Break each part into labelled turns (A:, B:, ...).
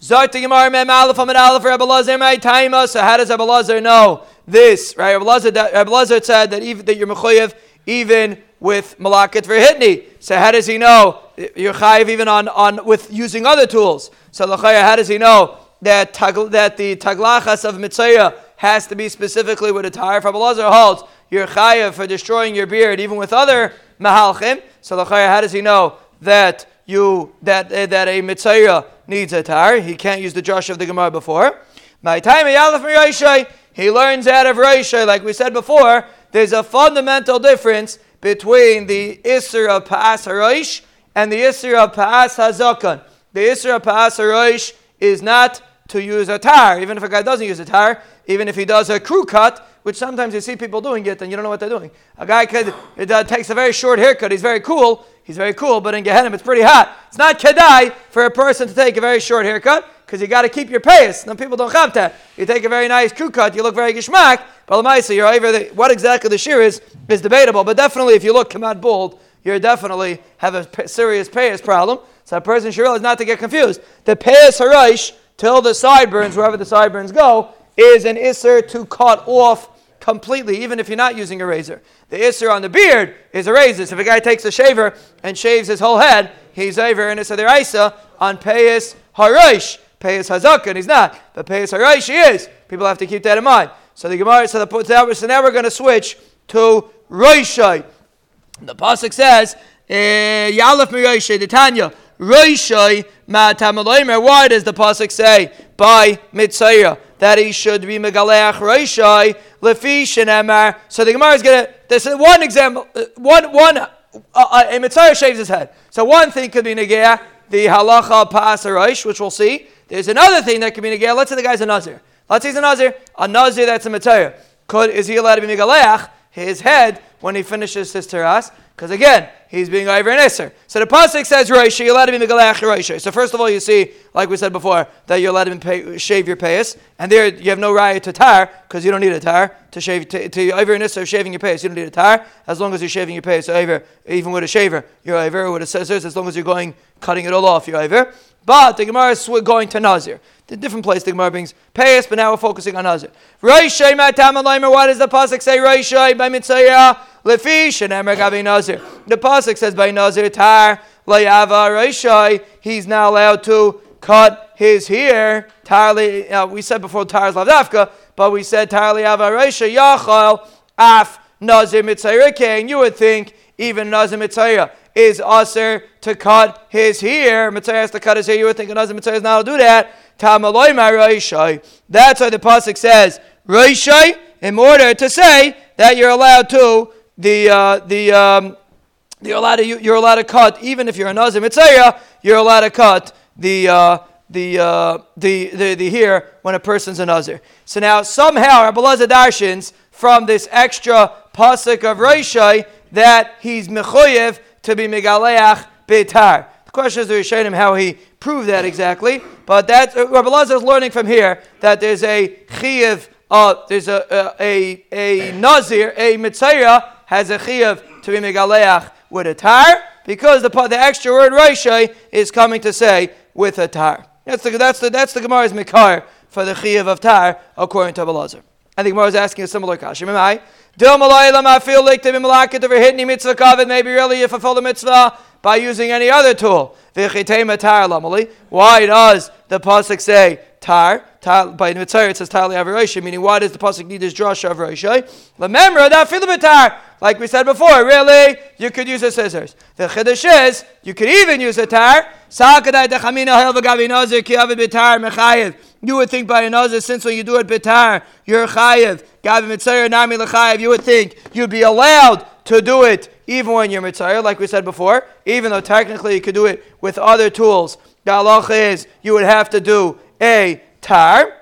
A: Zart Gemara Mem Aleph Amid Aleph Rabbi Taima. So how does Rabbi know this? Right, Rabbi Rabbi said that even that you're mechoyev even with malakat verhitni. So how does he know you're chayiv even on, on with using other tools? So lachaya, how does he know that that the taglachas of mitzayah has to be specifically with a tire? Rabbi Lazar holds you're chayiv for destroying your beard even with other mahalchim. So lachaya, how does he know that you that uh, that a mitzayah needs a tar? He can't use the Josh of the Gemara before. My time he learns out of Raishai, like we said before, there's a fundamental difference between the Isser of Pa'as HaRoish and the Isser of Pa'as HaZakan. The Isser of Pa'as HaRoish is not to use a tar, even if a guy doesn't use a tar, even if he does a crew cut, which sometimes you see people doing it and you don't know what they're doing. A guy could, it, uh, takes a very short haircut, he's very cool, he's very cool, but in Gehenna it's pretty hot. It's not kedai for a person to take a very short haircut because you got to keep your pace. Some people don't have that. You take a very nice crew cut, you look very geschmack, but Lamaisa, you're over what exactly the shear is, is debatable, but definitely if you look come out bald, you definitely have a serious payas problem. So a person should realize not to get confused. The payas haraish till the sideburns, wherever the sideburns go, is an isser to cut off completely, even if you're not using a razor. The isser on the beard is a razor. So if a guy takes a shaver and shaves his whole head, he's over in Issa Isa on payas haraish. Payas hazak, and he's not. But payas haraish he is. People have to keep that in mind. So the Gemara, so, the, so now we're going to switch to Roishai. The pasuk says, eh, Yalef Miroishay, the Tanya, Roishai Matamaloimer. Why does the pasuk say by Mitzayah that he should be Megaleach Roishai Lefish and Emar? So the Gemara is going to. This is one example. Uh, one one. Uh, uh, a Mitzayah shaves his head. So one thing could be Negea, the halacha pas which we'll see. There's another thing that could be Negea. Let's say the guy's a Nazir. Let's say he's a Nazir. A Nazir that's a Mitzayah. Could is he allowed to be Megaleach his head when he finishes his teras? Because again, he's being over an Isser. So the Pasuk says, Roisha, you're allowed to be Megalach Roisha. So first of all, you see, like we said before, that you're allowed to pay, shave your payas. And there you have no right to tar, because you don't need a tar to shave, to, to over an Isser shaving your payas. You don't need a tar, as long as you're shaving your payas over, even with a shaver, you're over, with a scissors, as long as you're going, cutting it all off, you're over. But the Gemara is we're going to Nazir. The different place the Gemara brings payas, but now we're focusing on Nazir. Roishay matam What does the pasuk say? Roishay by mitzayah lefish and emer gavi Nazir. The pasuk says by Nazir tar layava Roishay. He's now allowed to cut his hair. Tarli, uh, we said before tar is lavdafka, but we said tar layava Roishay yachal af Nazir mitzayah. And you would think even Nazir mitzayah is usher to cut his hair. Mitzayah has to cut his hair. You were thinking Nazir mitzayah is not to do that. Tamaloi Roishai. That's why the pasuk says Roishai in order to say that you're allowed to the uh, the um, you're allowed to you're allowed to cut even if you're a nazir mitzayah you're allowed to cut the uh, the, uh, the the the hair when a person's a nazir. So now somehow Rabbi Lazar darshins from this extra pasuk of Roishai that he's mechoyev to be megaleach betar. The question is to Rishonim how he proved that exactly, but that uh, Rabbi Lazar is learning from here that there's a chiyav, uh, there's a, a, a, a nazir, a mitzayah has a chiyav to be megaleach with a tar because the the extra word Raishai is coming to say with a tar. That's the that's the that's the Gemara's mikar for the chiyav of tar according to Rabbi Lazar. I think Gemara is asking a similar question. Am I? I feel like to be malakit over hitting mitzvah kavod. Maybe really you fulfill the mitzvah by using any other tool. Why does the pasuk say tar? tar by mitzvah it says tar li'avarosha, meaning why does the pasuk need this drasha roshay? Remember that filabatar, like we said before. Really, you could use the scissors. The chiddush is you could even use a tar. You would think by another, since when you do it bitar, you're chayiv. Gavi mitzayir nami lechayiv. You would think you'd be allowed to do it even when you're mitzayir, like we said before. Even though technically you could do it with other tools. The halacha is you would have to do a tar.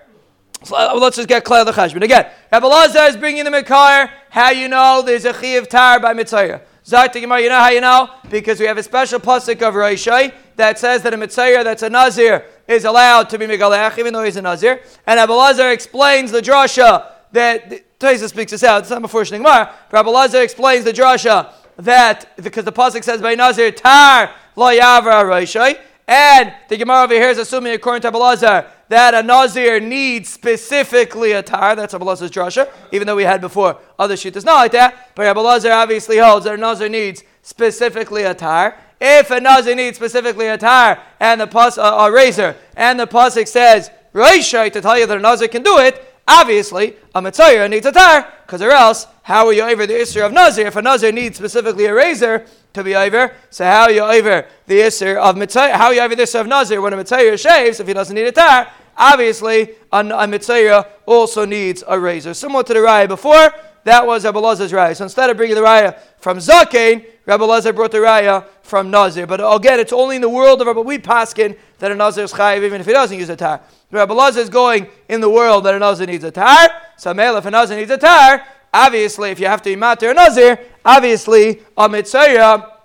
A: So uh, let's just get clear the cheshbon again. Rabbi is bringing the mikar. How you know there's a chiv tar by mitzayir? Zayt you know how you know? Because we have a special pasuk of Roishai that says that a mitzayir that's a nazir is allowed to be Megalech, even though he's a Nazir. And Abelazar explains the drasha that Taisa speaks this out. It's not before Shnigmar. But Abelazar explains the drasha that because the pasuk says by Nazir tar lo yavra roishai, And the Gemara over here is assuming, according to Abelazar, that a Nazir needs specifically a tar. That's Abelazar's drasha, even though we had before other is not like that. But Abelazar obviously holds that a Nazir needs specifically a tar. If a Nazir needs specifically a tar and the pus, a, razor, and the pasuk says Reishai to tell you that a Nazir can do it, obviously a Mitzayah needs a tar, because or else, how are you over the Isser of Nazir? If a Nazir needs specifically a razor to be over, so how are you over the Isser of Mitzayah? How are you over the Isser of Nazir when a Mitzayah shaves if he doesn't need a tar? Obviously, a, a also needs a razor. Similar to the Raya before, that was Rabbi Lazar's Raya. So instead of bringing the Raya from Zakein, Rabbi Lazar brought the Raya from Nazir. But again, it's only in the world of Rabbi We Paskin that a Nazir is chayiv, even if he doesn't use a tar. Rabbi Lazar is going in the world that a Nazir needs a tar. So male, if a Nazir needs a tar, obviously, if you have to be matir a Nazir, obviously a Mitzayah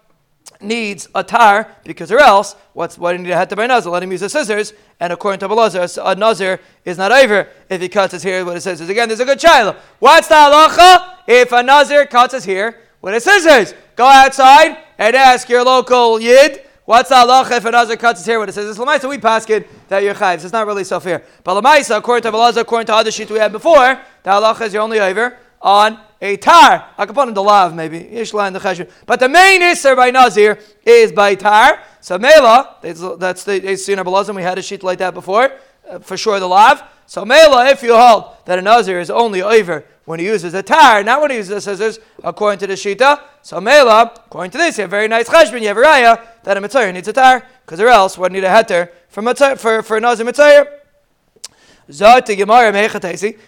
A: needs a tar because or else what's what you need a heter by nazir? Let him use the scissors, and according to Abelazar, a nazir is not over if he cuts his hair with his scissors. Again, there's a good child. What's the halacha if a nazir cuts his hair with his scissors? Go outside and ask your local yid. What's the halacha if a nazir cuts his hair with his scissors? Lamaisa, we pass it that you're chayv. it's not really so fair. But lamaisa, according to Abelazar, according to other sheet we had before, the halacha is you're only over on a tar. In the lav maybe. Yishla the cheshire. But the main isser by Nazir is by tar. So Mela, that's the Sina Belazim. We had a sheet like that before. Uh, for sure the lav. So Mela, if you hold that a Nazir is only over when he uses a tar, not when he uses the scissors, according to the Shita. So Mela, according to this, you have very nice cheshbon, you have a raya that a Mitzayir needs a tar, because or else what need a heter for, for, for a Nazir Mitzayir. Zot Gemara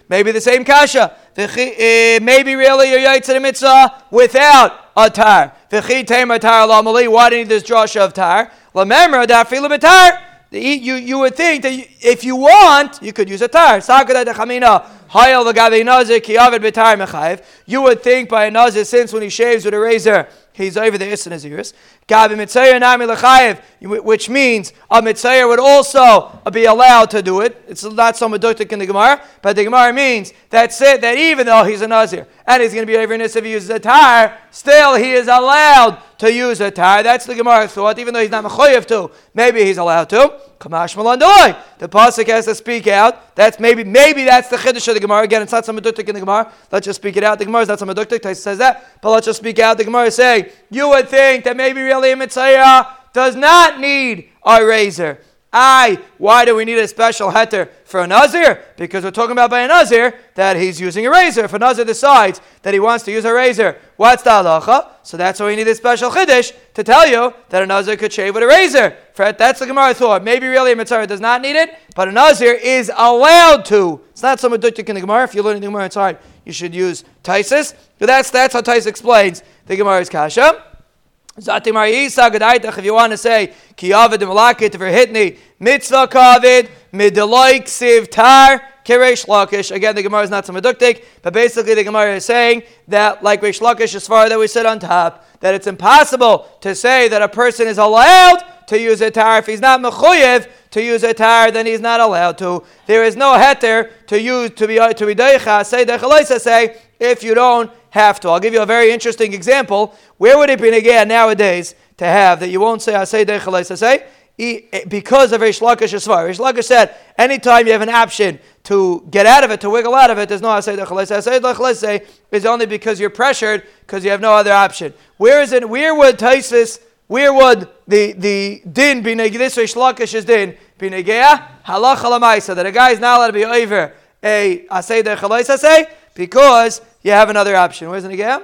A: Maybe the same kasha. Eh, maybe really you're yaitz mitzvah without a tar. V'chi tema tar lamali. Why do you need this drasha of tar? Lamemra da filu tar. You, you would think that if you want, you could use a tar. You would think by a nazir, since when he shaves with a razor, he's over the Isra Naziris. Gabi which means a Mitzayer would also be allowed to do it. It's not so meduktik in the Gemara, but the Gemara means that's it, that even though he's a Nazir and he's going to be over in this if he uses a tire, still he is allowed to use a tie. That's the Gemara thought, even though he's not Mechoyev to, maybe he's allowed to. Kamash Malandoi. The Pasuk has to speak out. That's maybe, maybe that's the Chiddush of the Gemara. Again, it's not some meduktik in the Gemara. Let's just speak it out. The Gemara is not some meduktik. says that, but let's just speak out. The Gemara is saying, you would think that maybe really a Mitzayah does not need a razor. I, why do we need a special heter for a Nazir? Because we're talking about by a Nazir that he's using a razor. If a Nazir decides that he wants to use a razor, what's the halacha? So that's why we need a special chiddush to tell you that a Nazir could shave with a razor. Fred, that's the Gemara thought. Maybe really a Mitzvah does not need it, but a Nazir is allowed to. It's not some meduktik in the Gemara. If you're learning the Gemara inside, you should use Taisis. But that's, that's how Taisis explains the Gemara's Kasha. Zatimar Isa Gadaitach, if you want to say, Ki Avid Malakit Verhitni, Mitzvah Kavid, Midaloik Siv Tar, Kiresh Lakish. Again, the Gemara is not some meduktik, but basically the Gemara is saying that, like Reish Lakish, as far that we sit on top, that it's impossible to say that a person is allowed to use a tar. If he's not mechuyev to use a tar, then he's not allowed to. There is no heter to use to be to be deicha. Say deicha say if you don't have to. I'll give you a very interesting example. Where would it be again nowadays to have that you won't say I say I say eh, because of Reish Lakish Svar. Reish Lakish said anytime you have an option to get out of it, to wiggle out of it, there's no Asay Dechalese. Asay is only because you're pressured because you have no other option. Where is it? Where would Taisis? Where would the, the din be this Reish Lakish's din be negea? Halach that a guy is not allowed to be over a Asay Dechalese because you have another option. Where's the Negea?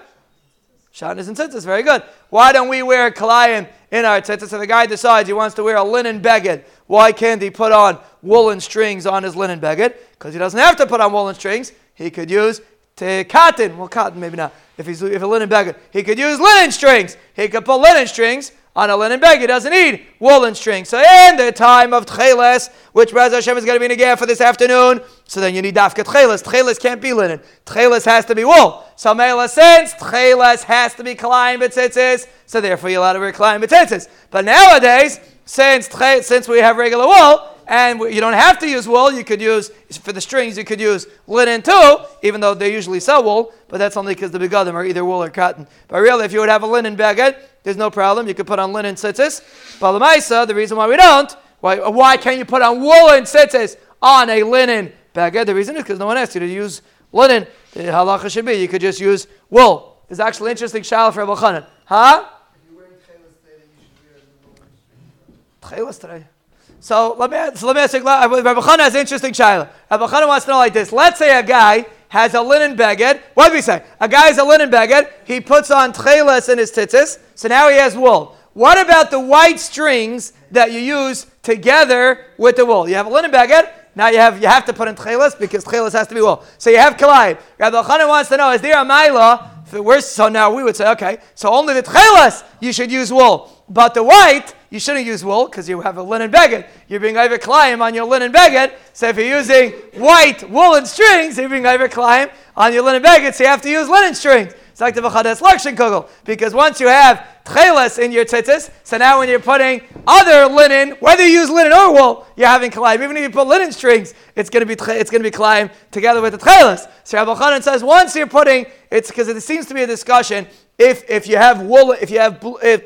A: Shatnez and tzitzis, very good. Why don't we wear kalayim in our tzitzis? If the guy decides he wants to wear a linen beged, why can't he put on woolen strings on his linen beged? Because he doesn't have to put on woolen strings. He could use to cotton. Well, cotton maybe not. If he's if a linen beged, he could use linen strings. He could put linen strings on a linen bag. He doesn't need woolen strings. So in the time of Tcheles, which Rez Hashem is going to be in again for this afternoon, so then you need Dafka Tcheles. Tcheles can't be linen. Tcheles has to be wool. So Mela since Tcheles has to be Kalayim B'tzitzis, so therefore you're allowed to wear Kalayim B'tzitzis. But nowadays, since, since we have regular wool, And you don't have to use wool. You could use, for the strings, you could use linen too, even though they usually sell wool, but that's only because the begadim are either wool or cotton. But really, if you would have a linen beged, there's no problem. You could put on linen tzitzis. But the the reason why we don't, why, why can't you put on woolen tzitzis on a linen beged? The reason is because no one asked you to use linen. The halacha should be you could just use wool. It's actually interesting shal for Abu Chanan. Huh? today. So let me so let me ask you. Rabbi Chana has an interesting shaila. Rabbi Chana wants to know like this. Let's say a guy has a linen beged. What do we say? A guy has a linen beged. He puts on tcheles in his tzitzis. So now he has wool. What about the white strings that you use together with the wool? You have a linen beged. Now you have you have to put in tcheles because tcheles has to be wool. So you have kalayim. Rabbi Chana wants to know: Is there a mila? So now we would say, okay, so only the tcheles you should use wool, but the white you shouldn't use wool because you have a linen beged. You're being over climb on your linen beged. So if you're using white woolen strings, you're being over climb on your linen beged. So you have to use linen strings. It's like the v'chades lakshin kugel because once you have tcheles in your tzitzis, so now when you're putting other linen, whether you use linen or wool, you're having climb. Even if you put linen strings, it's going to be it's going to be climb together with the tcheles. So Rabbi Chanan says once you're putting it's because it seems to be a discussion if if you have wool if you have if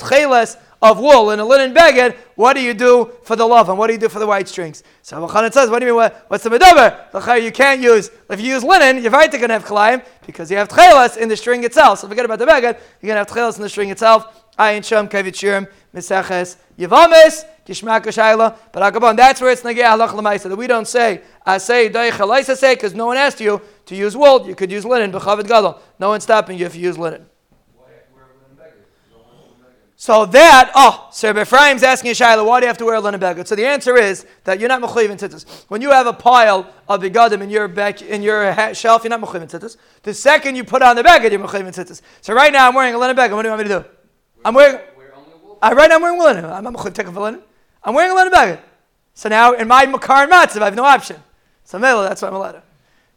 A: of wool in a linen beged, what do you do for the love and what do you do for the white strings? So Chanan says, what do you mean, what, what's the medaber? You can't use, if you use linen, you're right, going to have klayim because you have tchelas in the string itself. So forget about the beged, you're going to have tchelas in the string itself. Ayin Shem Kevit Shirim Miseches Yevamis Kishmak Shayla. But Akabon, that's where it's Nageh Halach Lamaisa. That we don't say I say Daich say because no one asked you to use wool. You could use linen. B'Chavid Gadol. No one's stopping you if you use linen. So that, oh, so Ephraim's asking Shaila, why do you have to wear a linen beged? So the answer is that you're not mechuyev in tzitzis. When you have a pile of begadim in your back, in your shelf, you're not mechuyev in tzitzis. The second you put on the beged, you're mechuyev in tzitzis. So right now I'm wearing a linen beged. What do you want me to do? I'm wearing. I, uh, right now I'm wearing linen. I'm not taking for linen. I'm wearing a linen bag. So now in my makar and matzav, I have no option. So that's why I'm a to.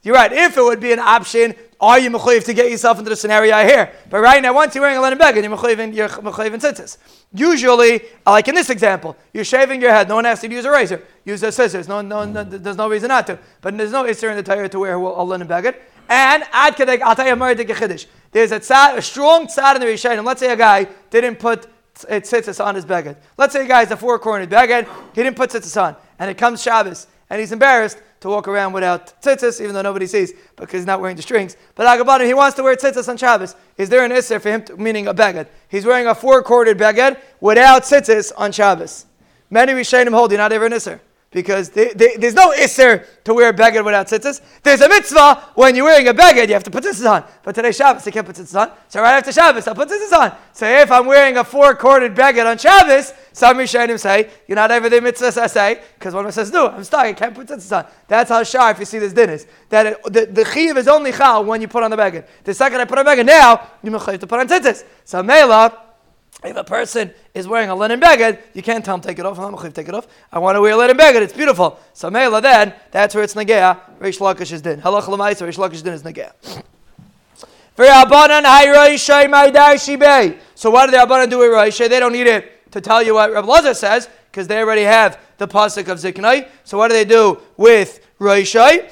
A: You're right. If it would be an option, are you mechuyev to get yourself into the scenario here? But right now, once you're wearing a linen bag, you're mechuyev in, you're mechuyev in tzitzis. Usually, uh, like in this example, you're shaving your head. No one asks you to use a razor. Use the scissors. No, no, no there's no reason not to. But there's no issue in the tire to wear a linen bag. And ad kedek, I'll tell you a chiddush. There's a, tzad, a strong tzad in the Rishayim. Let's say a guy didn't put eh, tzitzis on his beged. Let's say a guy has a four-cornered beged. He didn't put tzitzis on, and it comes Shabbos, and he's embarrassed to walk around without tzitzis, even though nobody sees because he's not wearing the strings. But Agabanim, he wants to wear tzitzis on Shabbos. Is there an isser for him, to, meaning a beged? He's wearing a four-corded beged without tzitzis on Shabbos. Many Rishayim hold you not ever an isser because they, they, there's no isser to wear a beged without tzitzis. There's a mitzvah when you're wearing a beged, you have to put tzitzis on. But today Shabbos, you can't put tzitzis on. So right after Shabbos, I'll put tzitzis on. So if I'm wearing a four-corded beged on Shabbos, some Rishonim say, you're not ever the mitzvah I say, because one says, no, I'm stuck, I can't put tzitzis on. That's how sharp you see this din is. That it, the, the chiv is only chal when you put on the beged. The second I put on beged, now, you have to put on tzitzis. So Mela, if a person is wearing a linen beged, you can't tell him take it off. I'm take it off. I want to wear a linen beged. It's beautiful. So mela then that's where it's negea. Reish Lakish is din. Halach lemaisa. Reish Lakish din is negea. So what do the Abanan do with Raisha? They don't need it to tell you what Rabbi Lazar says because they already have the pasuk of Ziknai. So what do they do with Raisha?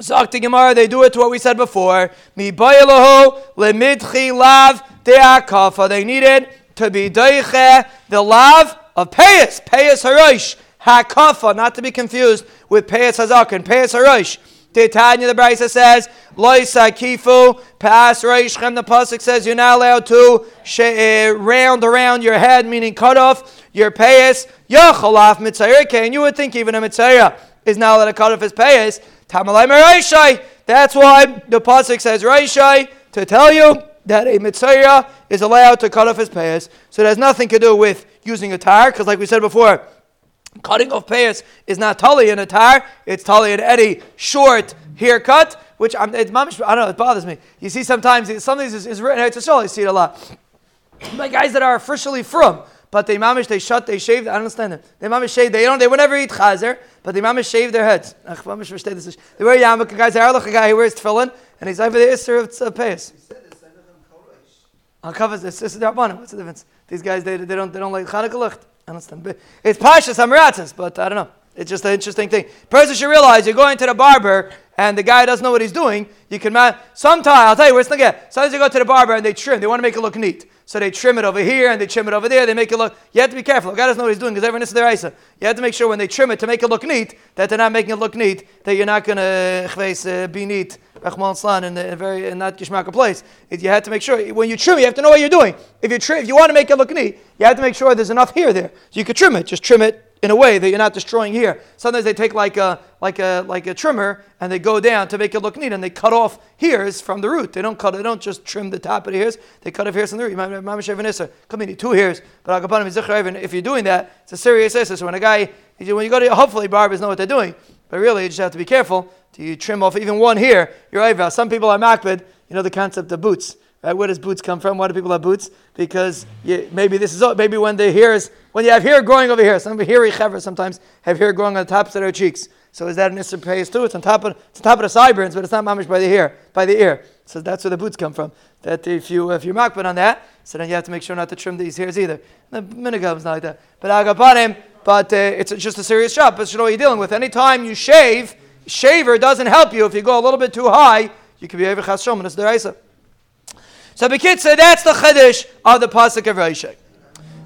A: Zakti Gemara, they do it to what we said before. Mi bayalahu lemidchi lav de'akafa. They needed to be deiche the love of payas, payas harosh, hakafa, not to be confused with payas hazakin, payas harosh. Tanya the Brisa says, Loisa kifu, pass reishchem. The pasuk says you're not allowed to sh- uh, round around your head, meaning cut off your payas. Yachalaf mitzayir, and you would think even a mitzayir is not allowed to cut off his payas. Tamalai Reishai. That's why the pasuk says Reishai to tell you that a mitzvah is allowed to cut off his payas. So it has nothing to do with using a tire, because like we said before, cutting off payas is not tali in a tire, it's tali in any short haircut, which I'm, it's I don't know, it bothers me. You see sometimes, some of these is, is written, it's a show, you see it a lot. But guys that are officially from, but they mamish, they shut, they shave, I don't understand them. They mamish shave, they don't, they would never eat chazer, but they mamish shave their heads. They wear yarmulke, guys, a guy who wears tefillin, and he's over the Isser of uh, Payas. This is their What's the difference? These guys, they, they don't they don't like Chanukah Licht. I understand. It's Pashas Hamaratzis, but I don't know. It's just an interesting thing. Person should realize you're going to the barber and the guy doesn't know what he's doing. You can sometimes I'll tell you where's the get. Sometimes you go to the barber and they trim. They want to make it look neat. So they trim it over here and they trim it over there. They make it look. You have to be careful. The guy doesn't know what he's doing because everyone is their isa. You have to make sure when they trim it to make it look neat that they're not making it look neat. That you're not going to uh, be neat. Rahman in a very in not gishmaka place. You have to make sure when you trim, you have to know what you're doing. If you trim, if you want to make it look neat, you have to make sure there's enough here there. So you could trim it. Just trim it in a way that you're not destroying here. Sometimes they take like a like a like a trimmer and they go down to make it look neat and they cut off hairs from the root. They don't cut. They don't just trim the top of the hairs. They cut off hairs from the root. You might have come in two hairs, but if you're doing that, it's a serious issue. So when a guy when you go to hopefully barbers know what they're doing, but really you just have to be careful. Do you trim off even one hair? Your eyebrow. Some people are makbid. You know the concept of boots. Right? Where does boots come from? Why do people have boots? Because you, maybe this is maybe when the hair is when you have hair growing over here. Some hairy chevra sometimes have hair growing on the tops of their cheeks. So is that an issur pays too? It's on top of it's on top of the sideburns, but it's not mamish by the hair, by the ear. So that's where the boots come from. That if you if you're makbid on that, so then you have to make sure not to trim these hairs either. The minigam is not like that. But agapanim, but uh, it's just a serious job. But you know what you're dealing with. Anytime you shave, shaver doesn't help you. If you go a little bit too high, you can be over chasshom and it's deraisa. So Bekitza, that's the Chiddush of the Pasuk of Roshai.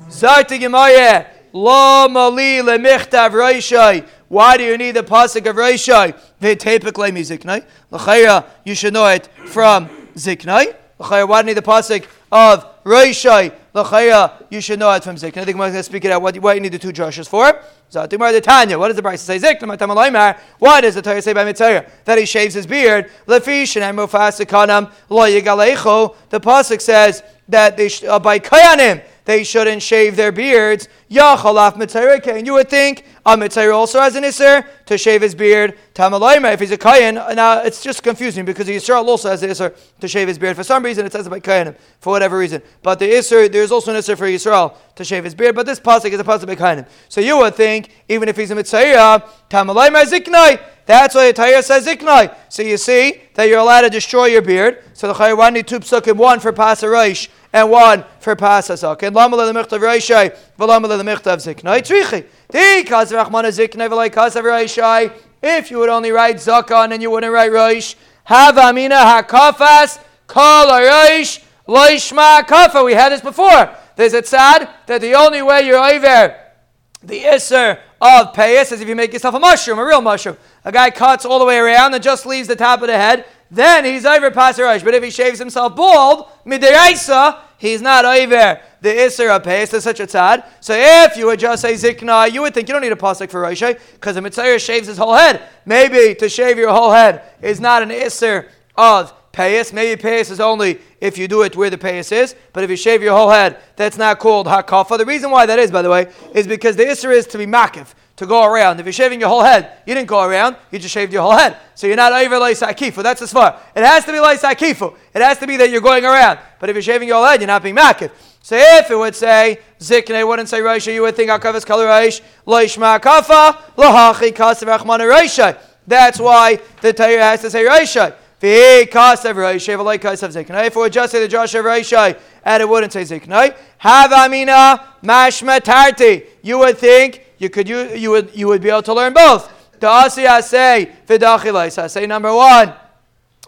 A: Zarti Gemaya, Lo Mali Lemichtav Roshai. Why do you need the Pasuk of Roshai? V'tepik Lemi Ziknai. L'chayra, you should know it from Ziknai. L'chayra, why do you need the Pasuk of Roshai? L'chayra, you should know it from Ziknai. I think I'm going to speak it out. What, what you need the two Joshes for? Zatimar the Tanya. What does the Brisa say? What does the Torah say by Mitzvah? That he shaves his beard. Lefish and Amufasikanam lo. The pasuk says that they sh- uh, by kayanim they shouldn't shave their beards. Yachalaf And you would think a mitzayre also has an iser to shave his beard. Tamalayma, if he's a kayan, now it's just confusing because the Yisrael also has the iser to shave his beard. For some reason it says about kayanim, for whatever reason. But the iser, there's also an iser for Yisrael to shave his beard. But this pasuk is a pasuk by kayanim. So you would think, even if he's a mitzayre, tamalayma ziknai, that's why the Torah says ziknai. So you see that you're allowed to destroy your beard. So the Chayyawani two psukim, one for Pasaraish and one for Pasasok. And Lama le Michtav Reishai, Valama le Michtav Ziknai Trichi. Di Kazav Ziknai Valai Kazav Reishai. If you would only write Zakon and you wouldn't write Roish, have Amina Hakafas, Kol Roish, Loishma Kafa. We had this before. Is it sad that the only way you're over the Isser of Payas as if you make yourself a mushroom, a real mushroom. A guy cuts all the way around and just leaves the top of the head, then he's over Pasarash. But if he shaves himself bald, Midiraisa, he's not over the Isser of Payas. There's such a tzad. So if you would just say Zikna, you would think you don't need a pasuk for Rashi because eh? the Mitzvah shaves his whole head. Maybe to shave your whole head is not an Isser of payas. Maybe payas is only if you do it where the payas is, but if you shave your whole head, that's not called hakafa. The reason why that is, by the way, is because the isra is to be makif, to go around. If you're shaving your whole head, you didn't go around, you just shaved your whole head. So you're not over akifu. That's as far. It has to be akifu. It has to be that you're going around. But if you're shaving your whole head, you're not being makif. So if it would say zikne, wouldn't say Raisha, you would think Akavas color Raish, Loishma Kafa, Lahachi Kasav Rachmana. That's why the Torah has to say Raisha. If it would just say the Josh of Raishai, and it wouldn't say Ziknai, have Amina Mashma Tarti. You would think you could you, you would you would be able to learn both. The Asiya say Vidachilais. say number one.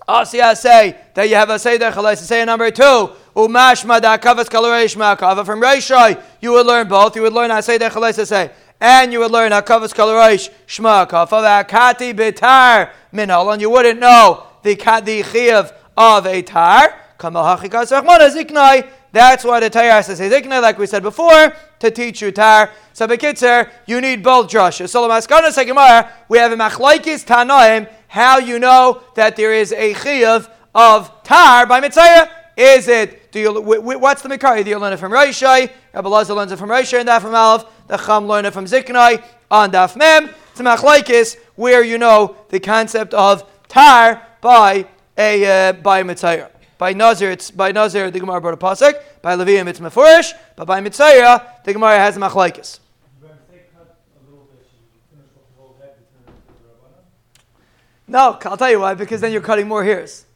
A: Asiya say that you have a Seder Chalais. Say number two. Umashma da kavas kalarishma kava from Raishai. You would learn both. You would learn Aseder Chalais say and you would learn Hakavas Kalarish Shma Kafa Kati Bitar Minal, and you wouldn't know the chiyav of a tar. That's why the Torah says zikna, like we said before, to teach you tar. So bekitzer, you need both drushes. So lamaskana segemara, we have a machlaikis tanaim. How you know that there is a chiyav of tar by mitzayah? Is it do you, what's the mikari? Do you learn it from Raishai? Rabbi Lazar learns it from Raishai and that from Aleph. The Chum learn it from Ziknai on Daf Mem. It's a where you know the concept of tar by a uh, by a mitzayah. By Nazir, it's by Nazir the Gemara brought a pasuk. By Levium, it's mefurish. But by mitzayah, the Gemara has a machlekes. No, I'll tell you why. Because then you're cutting more hairs.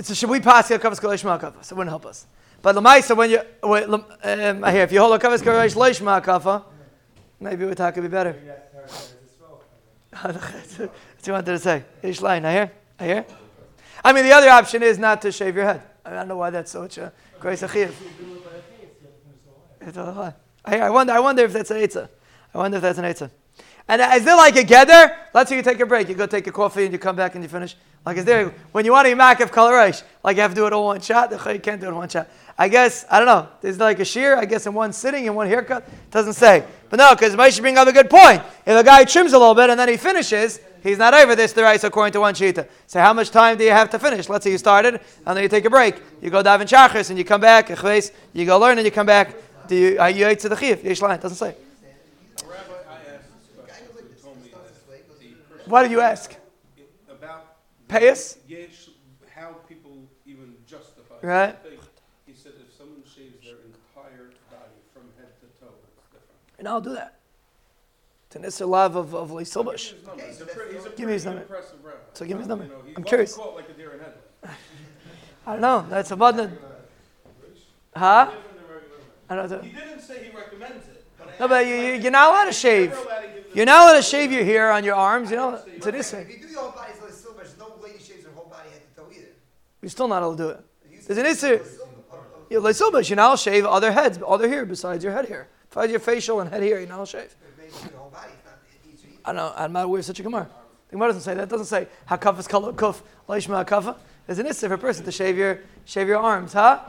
A: So should we pass the kavas kolish ma'akafa? So it wouldn't help us. But lemaisa, when you wait, um, here, if you hold a kavas kolish leish ma'akafa, Maybe we it would be better. What you wanted to say. Ish line, I hear? I hear? I mean, the other option is not to shave your head. I don't know why that's such a grace achiv. I, I wonder. I wonder if that's an eitzah. I wonder if that's an eitzah. And uh, is there like a gather? Let's say you take a break. You go take a coffee and you come back and you finish. Like is there when you want to eat of color like you have to do it all one shot? The You can't do it one shot. I guess I don't know. There's like a shear. I guess in one sitting in one haircut. Doesn't say. But no, because Moshe bring up a good point. If a guy trims a little bit and then he finishes, he's not over this the right according to one shita. So how much time do you have to finish? Let's say you started and then you take a break. You go daven shachris and you come back. You go learn and you come back. Do you are you to the chiv? Yesh line doesn't say. What do you ask?
B: About
A: payas.
B: How people even justify.
A: Right.
B: He said if someone shaves their entire body from head to toe, it's different.
A: And I'll do that. Tanisser love of of Leisilbush. Give me his number. So give me his number. I'm curious. I don't know. That's a button. Huh?
B: I don't know. He didn't say he recommends it.
A: But no, but you, you, are not allowed to shave. You're not allowed to shave your hair on your arms. You know, to this
C: thing. If you do your whole body, so there's no lady shaves her whole body head to toe either.
A: You're still not allowed to do it. There's an issue. You're like You're not allowed to shave other heads, other hair besides your head hair. Besides your facial and head hair, you're not allowed to shave. I don't know. I'm not aware of such a gemara. The gemara doesn't say that. It doesn't say hakaf is kala kuf leishma hakafa. There's an issue for a person to shave your shave your arms, huh?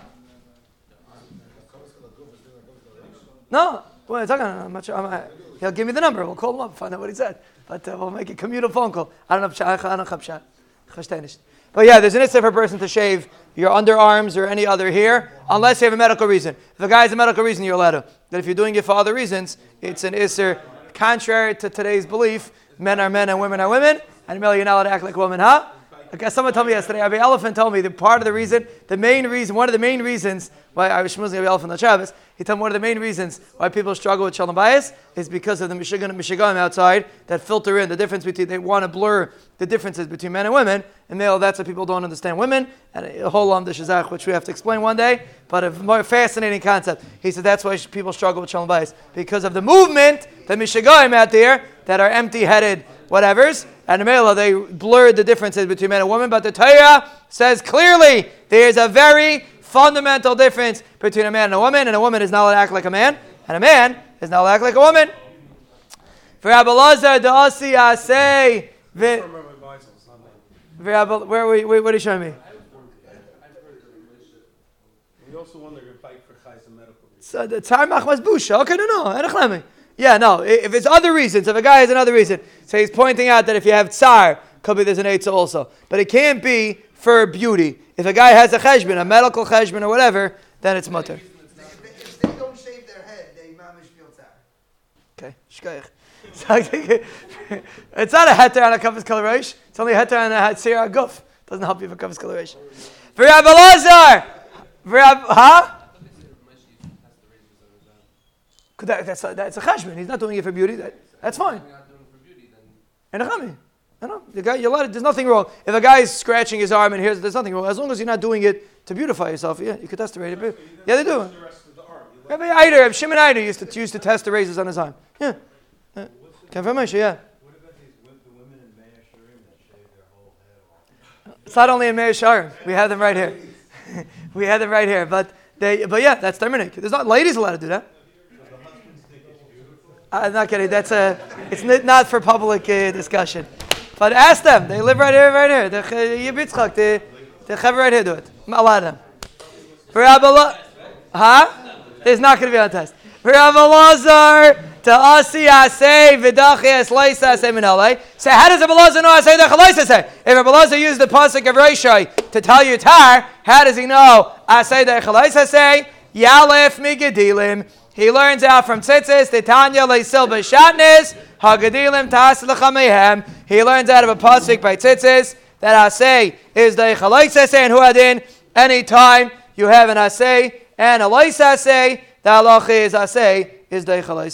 A: No, well, talking. I'm not sure. I'm, he'll give me the number. We'll call him up, find out what he said. But uh, we'll make a communal phone call. I don't know. I don't know. But yeah, there's an issue for a person to shave your underarms or any other hair, unless you have a medical reason. If a guy has a medical reason, you're allowed to. But if you're doing it for other reasons, it's an isser contrary to today's belief. Men are men and women are women, and you're not allowed to act like a woman, huh? I guess someone told me yesterday, Avi Elephant told me that part of the reason, the main reason, one of the main reasons why I was schmoozing Avi Elephant on Shabbos, he told me one of the main reasons why people struggle with Shalom Bayis is because of the Michigan and Michigan outside that filter in the difference between, they want to blur the differences between men and women, and they, that's why people don't understand women, and a whole on the Shazach, which we have to explain one day, but a more fascinating concept. He said that's why people struggle with Shalom Bayis, because of the movement, the Michigan out there, that are empty-headed whatevers, and the Mela, they blurred the differences between man and woman, but the Torah says clearly there's a very fundamental difference between a man and a woman, and a woman is not allowed to act like a man, and a man is not allowed to act like a woman. For Abelazar, the Asi Asay, where, where, where, what are you showing me?
B: We also wonder if fight for Chayes medical
A: So the Tzar Machmas Busha. Okay, no, no, yeah, no. If it's other reasons, if a guy has another reason, so he's pointing out that if you have tsar, could be there's an eitzah also, but it can't be for beauty. If a guy has a cheshbon, a medical cheshbon or whatever, then it's mutter.
C: If they don't shave their head, they mamish feel tsar.
A: Okay, it's not a heter on a kafis kalaresh. It's only a heter on a hatzir aguf. Doesn't help you for kafis kalaresh. V'Rab Elazar, V'Rab, huh? That, that's, a, that's a cheshbon. He's not doing it for beauty. That, that's fine. And a chami. I know. The guy, you're allowed, there's nothing wrong. If a guy is scratching his arm and here's, there's nothing wrong. As long as you're not doing it to beautify yourself, yeah, you could test the razor. Yeah, they do. Rabbi Eider, Shimon Eider used to, used to test the razors on his arm. Yeah. yeah. Confirmation, yeah. It's not only in Meah Shearim. We have them right here. we have them right here. But they, but yeah, that's Terminik. There's not ladies allowed to do that. I'm not kidding. That's a. It's not for public uh, discussion. But ask them. They live right here, right here. The Yibitzchak, the the Chaver right here do it. A lot of them. For Abba, huh? There's not going to be on test. For Abba Lazar to Asi Asay Vidachi Es Leisa Asay Minale. So how does Abba Lazar know Asay Vidachi Leisa say? If Abba Lazar used the pasuk of Reishai to tell you tar, how does he know Asay Vidachi Leisa say? Yalef Migadilim. He learns out from tzitzis, Titanya leisil b'shatnis, hagadilim tas l'chamehem. He learns out of a pasuk by tzitzis that asay is the chalaisase and huadin. Anytime you have an asay and a lois asay, the halacha is asay is the